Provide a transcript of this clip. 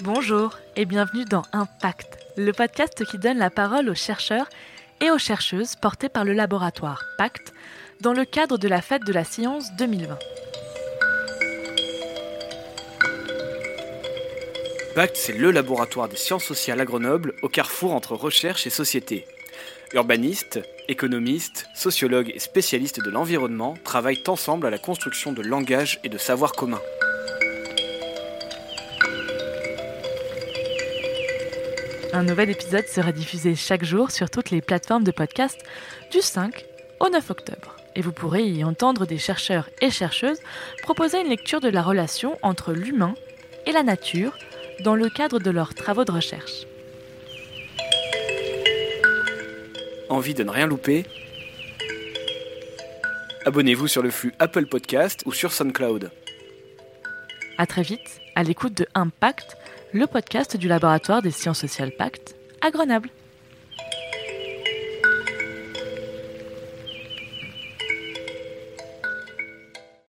Bonjour et bienvenue dans Impact, le podcast qui donne la parole aux chercheurs et aux chercheuses portés par le laboratoire Pacte dans le cadre de la Fête de la Science 2020. Pacte, c'est le laboratoire des sciences sociales à Grenoble, au carrefour entre recherche et société. Urbanistes, économistes, sociologues et spécialistes de l'environnement travaillent ensemble à la construction de langages et de savoirs communs. Un nouvel épisode sera diffusé chaque jour sur toutes les plateformes de podcast du 5 au 9 octobre. Et vous pourrez y entendre des chercheurs et chercheuses proposer une lecture de la relation entre l'humain et la nature dans le cadre de leurs travaux de recherche. Envie de ne rien louper? Abonnez-vous sur le flux Apple Podcast ou sur SoundCloud. À très vite, à l'écoute de Impact, le podcast du laboratoire des sciences sociales Pacte à Grenoble.